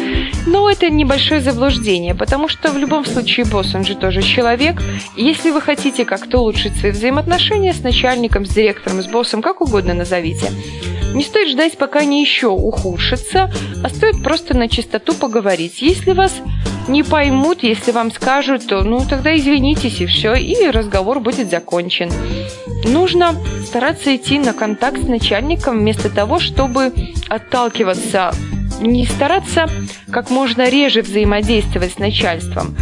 но это небольшое заблуждение, потому что в любом случае босс, он же тоже человек. И если вы хотите как-то улучшить свои взаимоотношения с начальником, с директором, с боссом, как угодно назовите, не стоит ждать, пока они еще ухудшатся, а стоит просто на чистоту поговорить. Если вас не поймут, если вам скажут, то ну тогда извинитесь и все, и разговор будет закончен. Нужно стараться идти на контакт с начальником вместо того, чтобы отталкиваться, не стараться как можно реже взаимодействовать с начальством.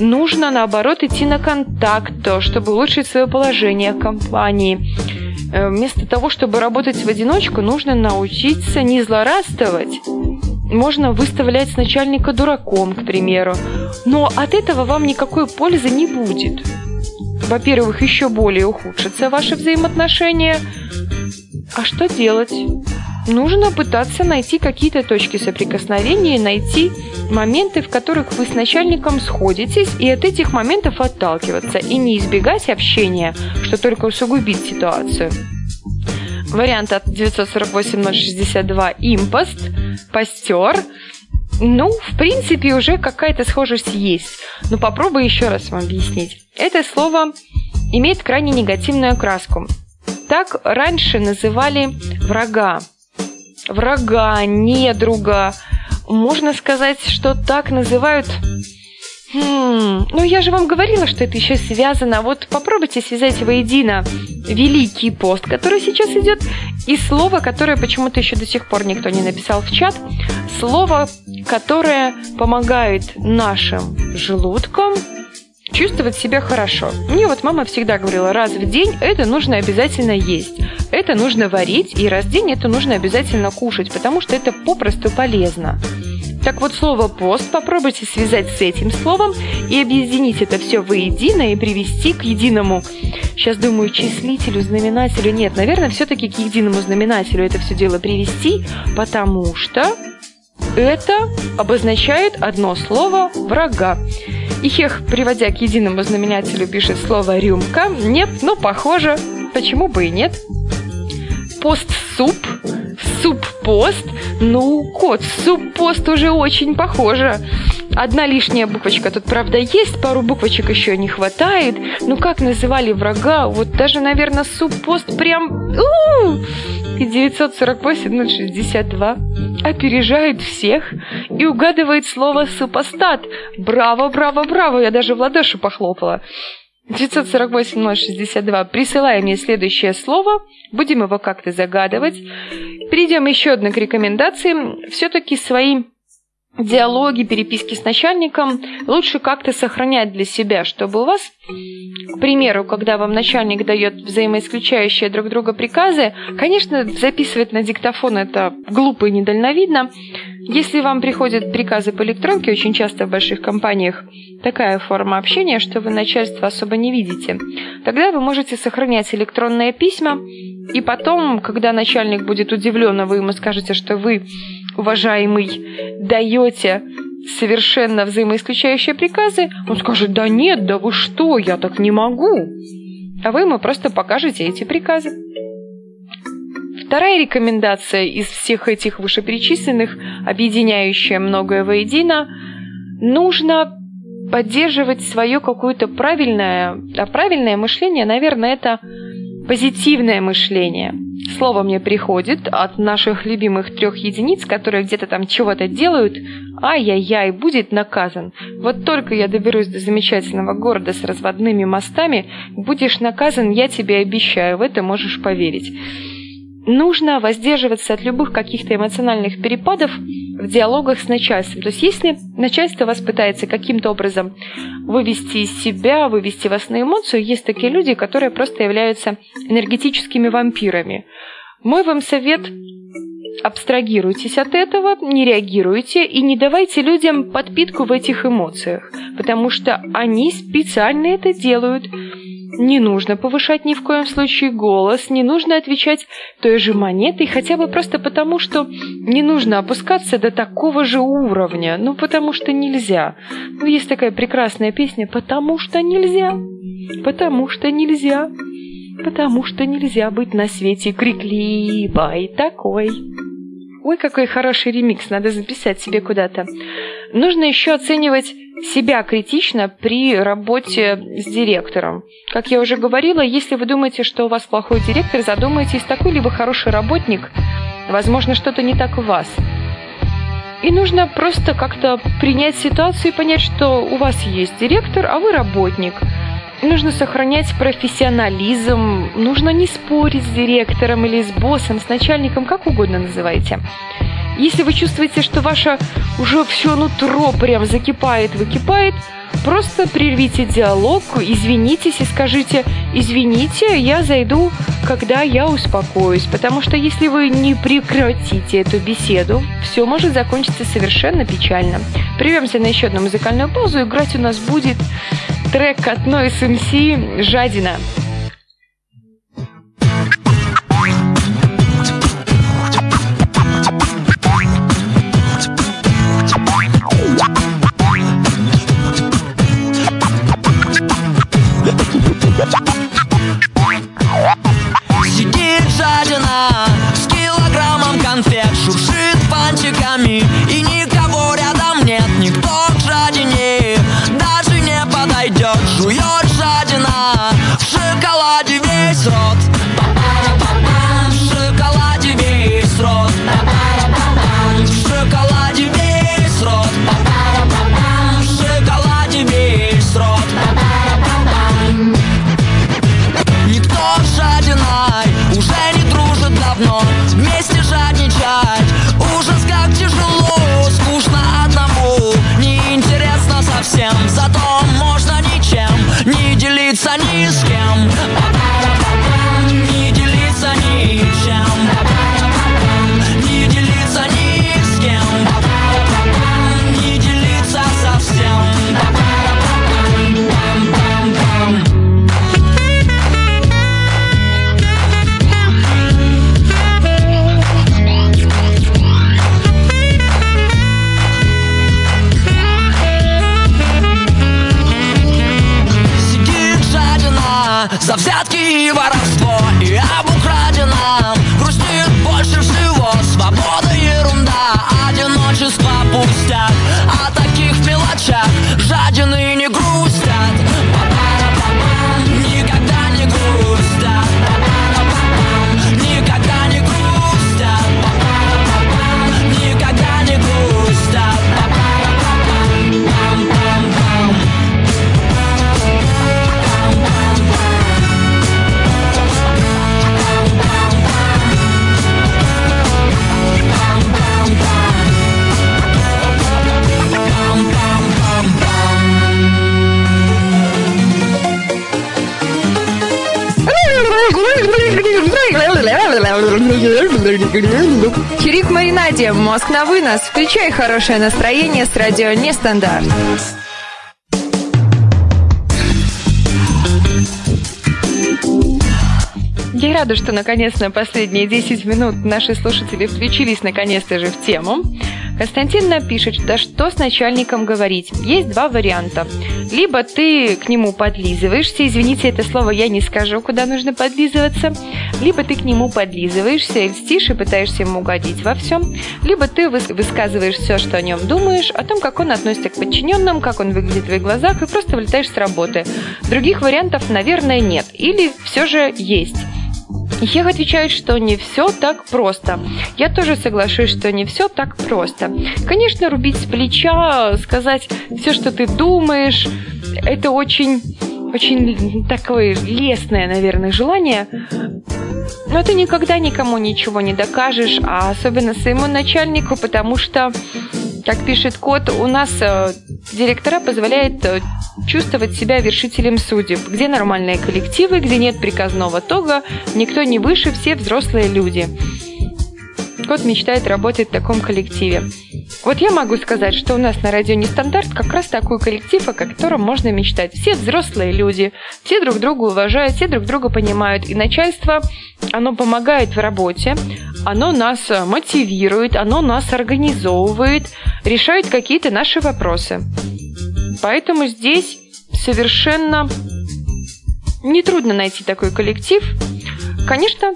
Нужно, наоборот, идти на контакт, чтобы улучшить свое положение в компании. Э, вместо того, чтобы работать в одиночку, нужно научиться не злорадствовать, можно выставлять начальника дураком, к примеру. Но от этого вам никакой пользы не будет. Во-первых, еще более ухудшатся ваши взаимоотношения. А что делать? Нужно пытаться найти какие-то точки соприкосновения, найти моменты, в которых вы с начальником сходитесь, и от этих моментов отталкиваться, и не избегать общения, что только усугубит ситуацию. Вариант от 948-062 импост, постер. Ну, в принципе, уже какая-то схожесть есть. Но попробую еще раз вам объяснить. Это слово имеет крайне негативную окраску. Так раньше называли врага. Врага, недруга. Можно сказать, что так называют Хм, ну я же вам говорила, что это еще связано. Вот попробуйте связать воедино Великий пост, который сейчас идет, и слово, которое почему-то еще до сих пор никто не написал в чат. Слово, которое помогает нашим желудкам чувствовать себя хорошо. Мне вот мама всегда говорила, раз в день это нужно обязательно есть, это нужно варить, и раз в день это нужно обязательно кушать, потому что это попросту полезно. Так вот, слово «пост» попробуйте связать с этим словом и объединить это все воедино и привести к единому, сейчас думаю, числителю, знаменателю. Нет, наверное, все-таки к единому знаменателю это все дело привести, потому что это обозначает одно слово «врага». И Хех, приводя к единому знаменателю, пишет слово «рюмка». Нет, ну, похоже. Почему бы и нет? Пост-суп Суп-пост? Ну, кот, суп-пост уже очень похоже. Одна лишняя буквочка тут, правда, есть, пару буквочек еще не хватает. Ну, как называли врага? Вот даже, наверное, суп-пост прям... У-у-у! И 948-062 опережает всех и угадывает слово «супостат». Браво, браво, браво! Я даже в ладоши похлопала. 948-062. Присылай мне следующее слово. Будем его как-то загадывать. Перейдем еще одно к рекомендациям. Все-таки свои диалоги, переписки с начальником лучше как-то сохранять для себя, чтобы у вас, к примеру, когда вам начальник дает взаимоисключающие друг друга приказы, конечно, записывать на диктофон это глупо и недальновидно. Если вам приходят приказы по электронке, очень часто в больших компаниях такая форма общения, что вы начальство особо не видите, тогда вы можете сохранять электронные письма, и потом, когда начальник будет удивлен, а вы ему скажете, что вы уважаемый, даете совершенно взаимоисключающие приказы, он скажет, да нет, да вы что, я так не могу. А вы ему просто покажете эти приказы. Вторая рекомендация из всех этих вышеперечисленных, объединяющая многое воедино, нужно поддерживать свое какое-то правильное, а правильное мышление, наверное, это позитивное мышление – слово мне приходит от наших любимых трех единиц, которые где-то там чего-то делают, ай-яй-яй, будет наказан. Вот только я доберусь до замечательного города с разводными мостами, будешь наказан, я тебе обещаю, в это можешь поверить. Нужно воздерживаться от любых каких-то эмоциональных перепадов в диалогах с начальством. То есть если начальство вас пытается каким-то образом вывести из себя, вывести вас на эмоцию, есть такие люди, которые просто являются энергетическими вампирами. Мой вам совет абстрагируйтесь от этого, не реагируйте и не давайте людям подпитку в этих эмоциях, потому что они специально это делают. Не нужно повышать ни в коем случае голос, не нужно отвечать той же монетой, хотя бы просто потому, что не нужно опускаться до такого же уровня. Ну, потому что нельзя. Ну, есть такая прекрасная песня «Потому что нельзя». Потому что нельзя. Потому что нельзя быть на свете крикливой такой. Ой, какой хороший ремикс, надо записать себе куда-то. Нужно еще оценивать себя критично при работе с директором. Как я уже говорила, если вы думаете, что у вас плохой директор, задумайтесь, такой ли вы хороший работник, возможно, что-то не так у вас. И нужно просто как-то принять ситуацию и понять, что у вас есть директор, а вы работник. Нужно сохранять профессионализм, нужно не спорить с директором или с боссом, с начальником, как угодно называйте. Если вы чувствуете, что ваше уже все нутро прям закипает, выкипает, просто прервите диалог, извинитесь и скажите «Извините, я зайду, когда я успокоюсь», потому что если вы не прекратите эту беседу, все может закончиться совершенно печально. Прервемся на еще одну музыкальную паузу, играть у нас будет трек от Noise MC «Жадина». Мозг на вынос. Включай хорошее настроение с радио Нестандарт. Я рада, что наконец-то последние 10 минут наши слушатели включились наконец-то же в тему. Константин напишет, да что с начальником говорить. Есть два варианта. Либо ты к нему подлизываешься, извините, это слово я не скажу, куда нужно подлизываться. Либо ты к нему подлизываешься и льстишь и пытаешься ему угодить во всем. Либо ты выс- высказываешь все, что о нем думаешь, о том, как он относится к подчиненным, как он выглядит в твоих глазах, и просто вылетаешь с работы. Других вариантов, наверное, нет. Или все же есть. Ехе отвечает, что не все так просто. Я тоже соглашусь, что не все так просто. Конечно, рубить с плеча, сказать все, что ты думаешь, это очень, очень такое лестное, наверное, желание. Но ты никогда никому ничего не докажешь, а особенно своему начальнику, потому что, как пишет код, у нас э, директора позволяет э, чувствовать себя вершителем судеб, где нормальные коллективы, где нет приказного тога, никто не выше, все взрослые люди. Кот мечтает работать в таком коллективе. Вот я могу сказать, что у нас на радио Нестандарт как раз такой коллектив, о котором можно мечтать. Все взрослые люди, все друг друга уважают, все друг друга понимают. И начальство, оно помогает в работе, оно нас э, мотивирует, оно нас организовывает, решает какие-то наши вопросы. Поэтому здесь совершенно нетрудно найти такой коллектив. Конечно,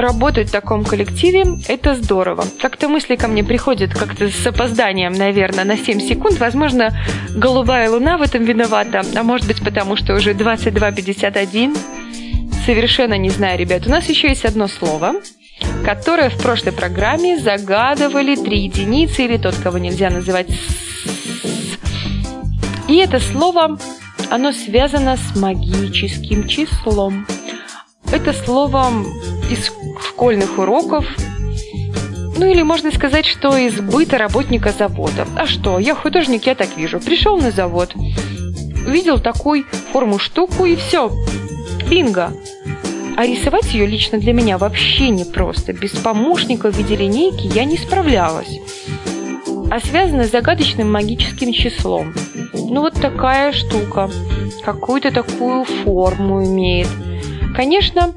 работать в таком коллективе – это здорово. Как-то мысли ко мне приходят как-то с опозданием, наверное, на 7 секунд. Возможно, голубая луна в этом виновата, а может быть потому, что уже 22.51. Совершенно не знаю, ребят. У нас еще есть одно слово, которое в прошлой программе загадывали три единицы или тот, кого нельзя называть и это слово, оно связано с магическим числом. Это слово из школьных уроков, ну или можно сказать, что из быта работника завода. А что, я художник, я так вижу. Пришел на завод, увидел такую форму штуку и все. Бинго. А рисовать ее лично для меня вообще не просто. Без помощника в виде линейки я не справлялась. А связано с загадочным магическим числом. Ну вот такая штука. Какую-то такую форму имеет. Конечно,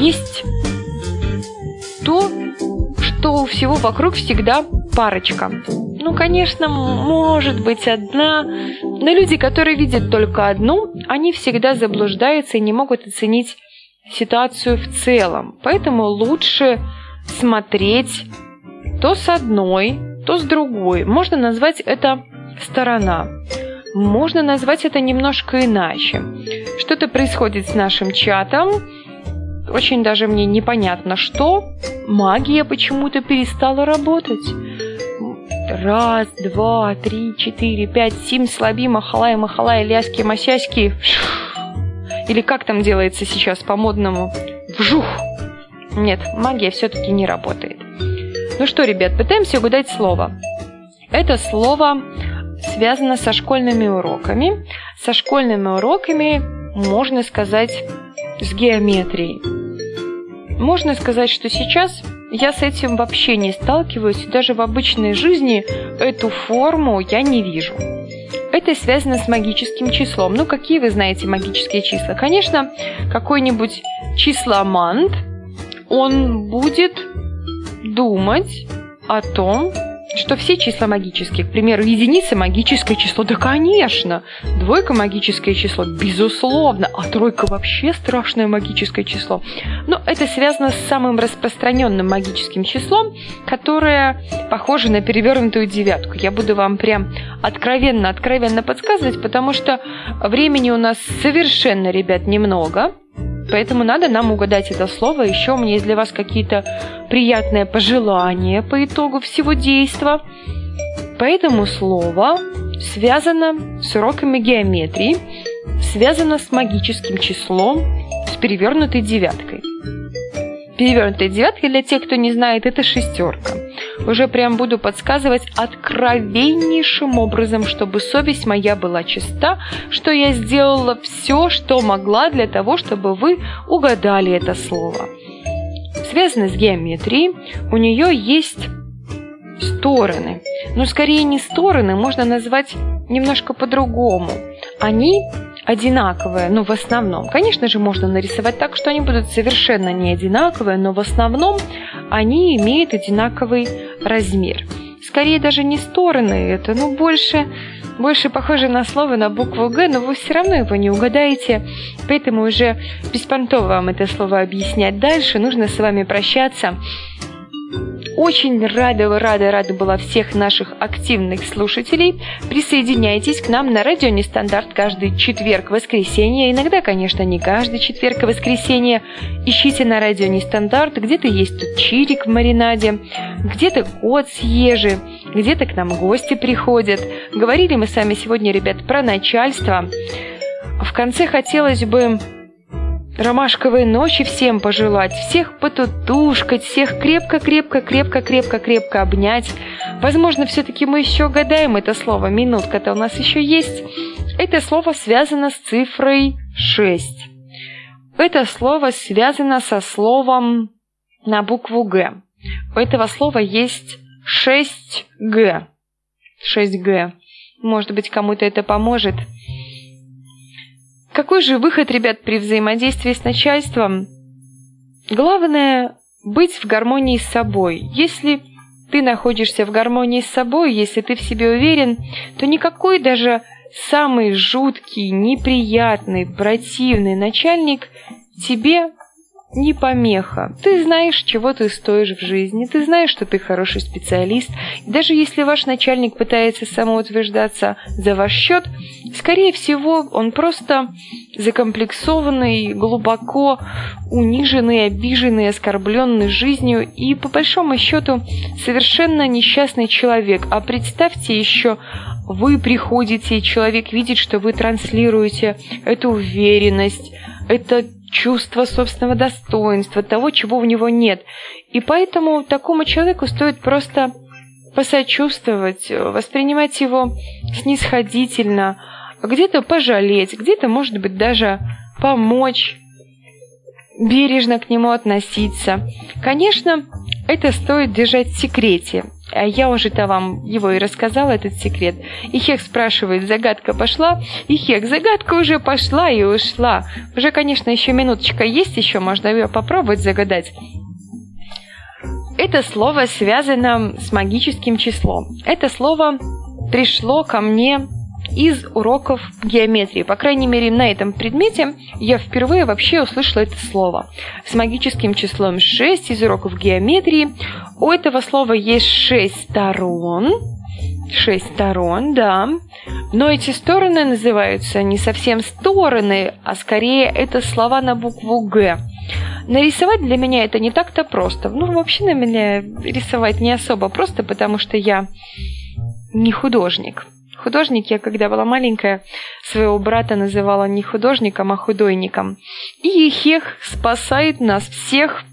есть то, что у всего вокруг всегда парочка. Ну, конечно, может быть одна, но люди, которые видят только одну, они всегда заблуждаются и не могут оценить ситуацию в целом. Поэтому лучше смотреть то с одной, то с другой. Можно назвать это сторона. Можно назвать это немножко иначе. Что-то происходит с нашим чатом, очень даже мне непонятно что. Магия почему-то перестала работать. Раз, два, три, четыре, пять, семь, слаби, махалай, махалай, ляски, масяськи. Или как там делается сейчас по-модному? Вжух! Нет, магия все-таки не работает. Ну что, ребят, пытаемся угадать слово. Это слово связано со школьными уроками. Со школьными уроками, можно сказать, с геометрией. Можно сказать, что сейчас я с этим вообще не сталкиваюсь, даже в обычной жизни эту форму я не вижу. Это связано с магическим числом. Ну, какие вы знаете магические числа? Конечно, какой-нибудь числомант, он будет думать о том, что все числа магические. К примеру, единица – магическое число. Да, конечно. Двойка – магическое число. Безусловно. А тройка вообще страшное магическое число. Но это связано с самым распространенным магическим числом, которое похоже на перевернутую девятку. Я буду вам прям откровенно-откровенно подсказывать, потому что времени у нас совершенно, ребят, немного. Поэтому надо нам угадать это слово. Еще у меня есть для вас какие-то приятные пожелания по итогу всего действа. Поэтому слово связано с уроками геометрии, связано с магическим числом, с перевернутой девяткой. Перевернутая девятка, для тех, кто не знает, это шестерка. Уже прям буду подсказывать откровеннейшим образом, чтобы совесть моя была чиста, что я сделала все, что могла для того, чтобы вы угадали это слово. Связано с геометрией, у нее есть стороны. Но скорее не стороны, можно назвать немножко по-другому. Они одинаковые, но в основном. Конечно же, можно нарисовать так, что они будут совершенно не одинаковые, но в основном они имеют одинаковый размер. Скорее даже не стороны, это ну больше, больше похоже на слово на букву Г, но вы все равно его не угадаете, поэтому уже беспонтово вам это слово объяснять дальше, нужно с вами прощаться. Очень рада, рада, рада была всех наших активных слушателей. Присоединяйтесь к нам на радио Нестандарт каждый четверг, воскресенье. Иногда, конечно, не каждый четверг и воскресенье. Ищите на радио Нестандарт. Где-то есть тут чирик в маринаде, где-то кот с где-то к нам гости приходят. Говорили мы с вами сегодня, ребят, про начальство. В конце хотелось бы ромашковой ночи всем пожелать, всех потутушкать, всех крепко-крепко-крепко-крепко-крепко обнять. Возможно, все-таки мы еще гадаем это слово, минутка-то у нас еще есть. Это слово связано с цифрой 6. Это слово связано со словом на букву «Г». У этого слова есть 6Г. 6Г. Может быть, кому-то это поможет. Какой же выход, ребят, при взаимодействии с начальством? Главное быть в гармонии с собой. Если ты находишься в гармонии с собой, если ты в себе уверен, то никакой даже самый жуткий, неприятный, противный начальник тебе не помеха. Ты знаешь, чего ты стоишь в жизни, ты знаешь, что ты хороший специалист. И даже если ваш начальник пытается самоутверждаться за ваш счет, скорее всего, он просто закомплексованный, глубоко униженный, обиженный, оскорбленный жизнью и, по большому счету, совершенно несчастный человек. А представьте еще, вы приходите, человек видит, что вы транслируете эту уверенность, это чувство собственного достоинства, того, чего у него нет. И поэтому такому человеку стоит просто посочувствовать, воспринимать его снисходительно, где-то пожалеть, где-то, может быть, даже помочь, бережно к нему относиться. Конечно, это стоит держать в секрете. А я уже-то вам его и рассказала, этот секрет. И Хек спрашивает, загадка пошла? И Хек, загадка уже пошла и ушла. Уже, конечно, еще минуточка есть, еще можно ее попробовать загадать. Это слово связано с магическим числом. Это слово пришло ко мне из уроков геометрии. По крайней мере, на этом предмете я впервые вообще услышала это слово. С магическим числом 6 из уроков геометрии. У этого слова есть 6 сторон. 6 сторон, да. Но эти стороны называются не совсем стороны, а скорее это слова на букву «Г». Нарисовать для меня это не так-то просто. Ну, вообще на меня рисовать не особо просто, потому что я не художник. Художник я, когда была маленькая, своего брата называла не художником, а худойником. И Хех спасает нас всех.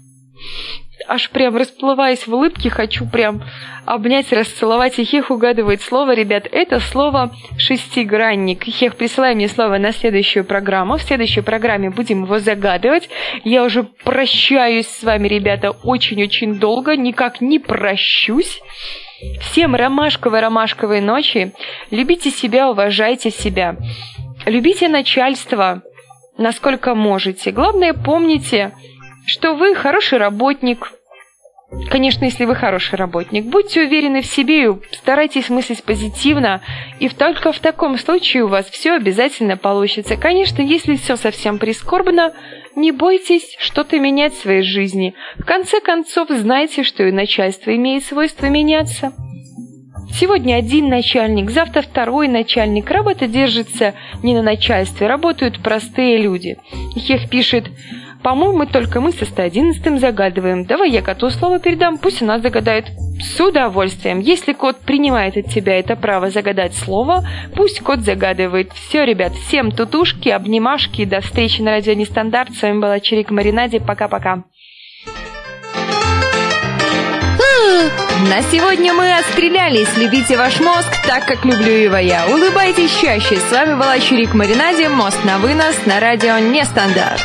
Аж прям расплываясь в улыбке, хочу прям обнять, расцеловать. И Хех угадывает слово, ребят. Это слово «шестигранник». Хех, присылай мне слово на следующую программу. В следующей программе будем его загадывать. Я уже прощаюсь с вами, ребята, очень-очень долго. Никак не прощусь. Всем ромашковой-ромашковой ночи. Любите себя, уважайте себя. Любите начальство, насколько можете. Главное, помните, что вы хороший работник. Конечно, если вы хороший работник, будьте уверены в себе и старайтесь мыслить позитивно, и только в таком случае у вас все обязательно получится. Конечно, если все совсем прискорбно, не бойтесь что-то менять в своей жизни. В конце концов, знайте, что и начальство имеет свойство меняться. Сегодня один начальник, завтра второй начальник. Работа держится не на начальстве, работают простые люди. Хех пишет, по-моему, только мы со 111 загадываем. Давай я коту слово передам, пусть она загадает. С удовольствием. Если кот принимает от тебя это право загадать слово, пусть кот загадывает. Все, ребят, всем тутушки, обнимашки. До встречи на радио Нестандарт. С вами была Чирик Маринаде. Пока-пока. На сегодня мы отстрелялись. Любите ваш мозг так, как люблю его я. Улыбайтесь чаще. С вами была Чирик Маринаде. Мост на вынос на радио Нестандарт.